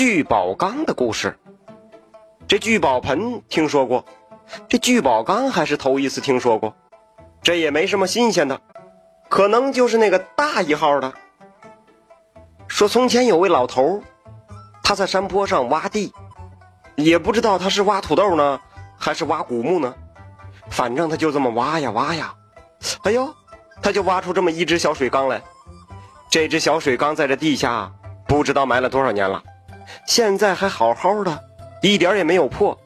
聚宝缸的故事。这聚宝盆听说过，这聚宝缸还是头一次听说过。这也没什么新鲜的，可能就是那个大一号的。说从前有位老头，他在山坡上挖地，也不知道他是挖土豆呢，还是挖古墓呢，反正他就这么挖呀挖呀，哎呦，他就挖出这么一只小水缸来。这只小水缸在这地下不知道埋了多少年了，现在还好好的，一点也没有破。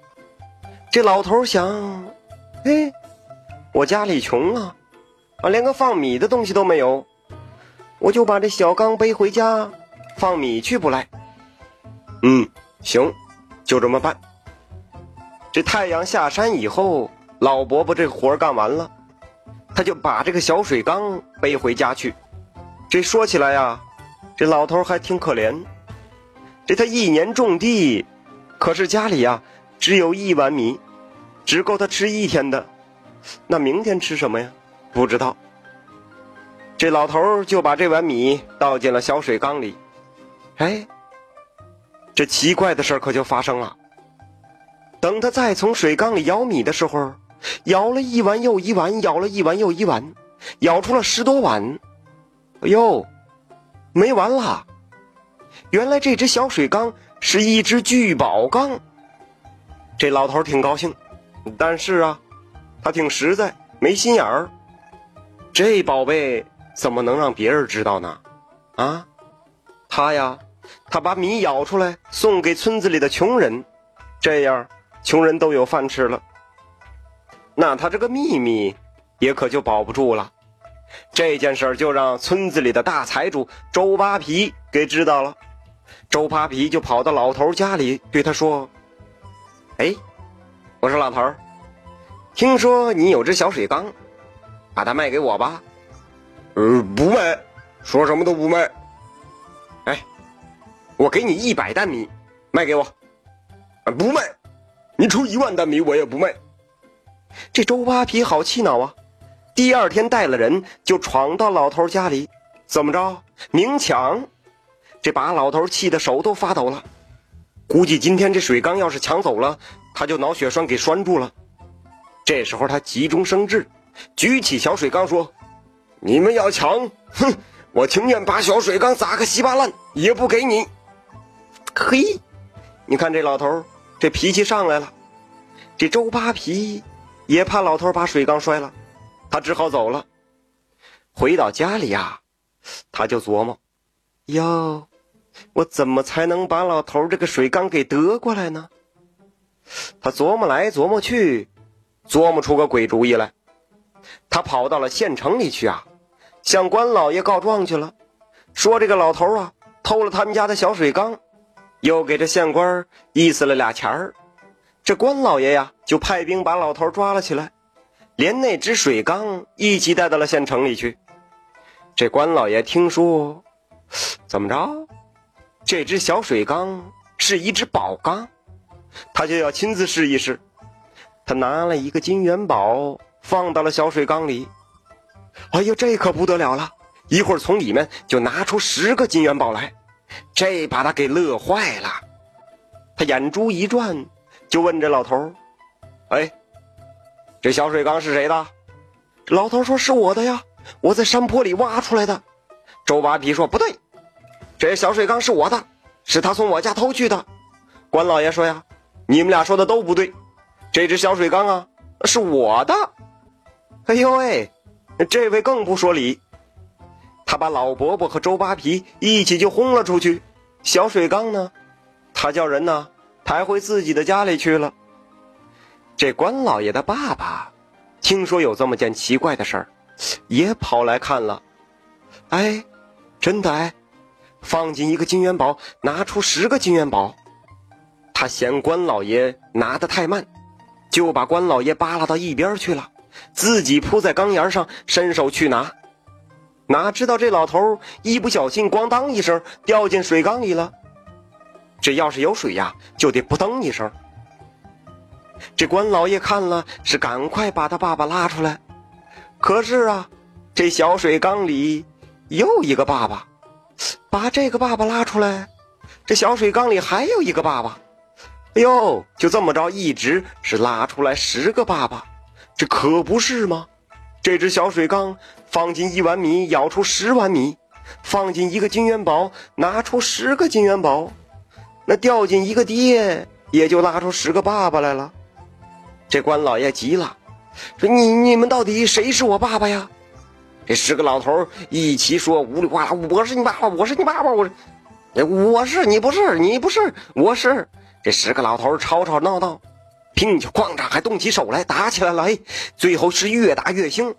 这老头想，哎，我家里穷啊，啊，连个放米的东西都没有，我就把这小缸背回家放米去不赖。嗯，行，就这么办。这太阳下山以后，老伯伯这活干完了，他就把这个小水缸背回家去。这说起来呀，这老头还挺可怜。这他一年种地，可是家里呀只有一碗米，只够他吃一天的。那明天吃什么呀？不知道。这老头就把这碗米倒进了小水缸里。哎，这奇怪的事可就发生了。等他再从水缸里舀米的时候，舀了一碗又一碗，舀了一碗又一碗，舀出了十多碗。哎呦，没完了！原来这只小水缸是一只聚宝缸。这老头挺高兴，但是啊，他挺实在，没心眼儿。这宝贝怎么能让别人知道呢？啊，他呀，他把米舀出来送给村子里的穷人，这样穷人都有饭吃了。那他这个秘密也可就保不住了。这件事儿就让村子里的大财主周扒皮给知道了，周扒皮就跑到老头家里对他说：“哎，我说老头，听说你有只小水缸，把它卖给我吧。”“呃，不卖，说什么都不卖。”“哎，我给你一百担米，卖给我。”“不卖，你出一万担米我也不卖。”这周扒皮好气恼啊！第二天带了人就闯到老头家里，怎么着？明抢！这把老头气得手都发抖了。估计今天这水缸要是抢走了，他就脑血栓给拴住了。这时候他急中生智，举起小水缸说：“你们要抢，哼！我情愿把小水缸砸个稀巴烂，也不给你。”嘿，你看这老头这脾气上来了。这周扒皮也怕老头把水缸摔了。他只好走了。回到家里呀，他就琢磨：哟，我怎么才能把老头这个水缸给得过来呢？他琢磨来琢磨去，琢磨出个鬼主意来。他跑到了县城里去啊，向关老爷告状去了，说这个老头啊偷了他们家的小水缸，又给这县官意思了俩钱儿。这关老爷呀，就派兵把老头抓了起来。连那只水缸一起带到了县城里去。这关老爷听说，怎么着？这只小水缸是一只宝缸，他就要亲自试一试。他拿了一个金元宝放到了小水缸里。哎呦，这可不得了了！一会儿从里面就拿出十个金元宝来，这把他给乐坏了。他眼珠一转，就问这老头：“哎？”这小水缸是谁的？老头说：“是我的呀，我在山坡里挖出来的。”周扒皮说：“不对，这小水缸是我的，是他从我家偷去的。”关老爷说：“呀，你们俩说的都不对，这只小水缸啊是我的。”哎呦喂，这位更不说理，他把老伯伯和周扒皮一起就轰了出去。小水缸呢，他叫人呢抬回自己的家里去了。这关老爷的爸爸，听说有这么件奇怪的事儿，也跑来看了。哎，真的哎，放进一个金元宝，拿出十个金元宝。他嫌关老爷拿的太慢，就把关老爷扒拉到一边去了，自己扑在缸沿上，伸手去拿。哪知道这老头一不小心，咣当一声掉进水缸里了。这要是有水呀，就得扑腾一声。这关老爷看了，是赶快把他爸爸拉出来。可是啊，这小水缸里又一个爸爸，把这个爸爸拉出来，这小水缸里还有一个爸爸。哎呦，就这么着，一直是拉出来十个爸爸，这可不是吗？这只小水缸放进一碗米，舀出十碗米；放进一个金元宝，拿出十个金元宝；那掉进一个爹，也就拉出十个爸爸来了。这官老爷急了，说：“你你们到底谁是我爸爸呀？”这十个老头一起说：“呜里哇啦，我是你爸爸，我是你爸爸，我，我是你不是你不是我是。”这十个老头吵吵闹闹，乒就哐嚓还动起手来，打起来了。哎，最后是越打越凶，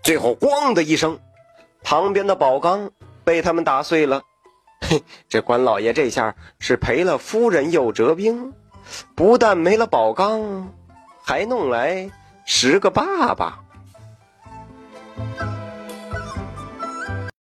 最后咣的一声，旁边的宝缸被他们打碎了。嘿，这关老爷这下是赔了夫人又折兵，不但没了宝缸，还弄来十个爸爸。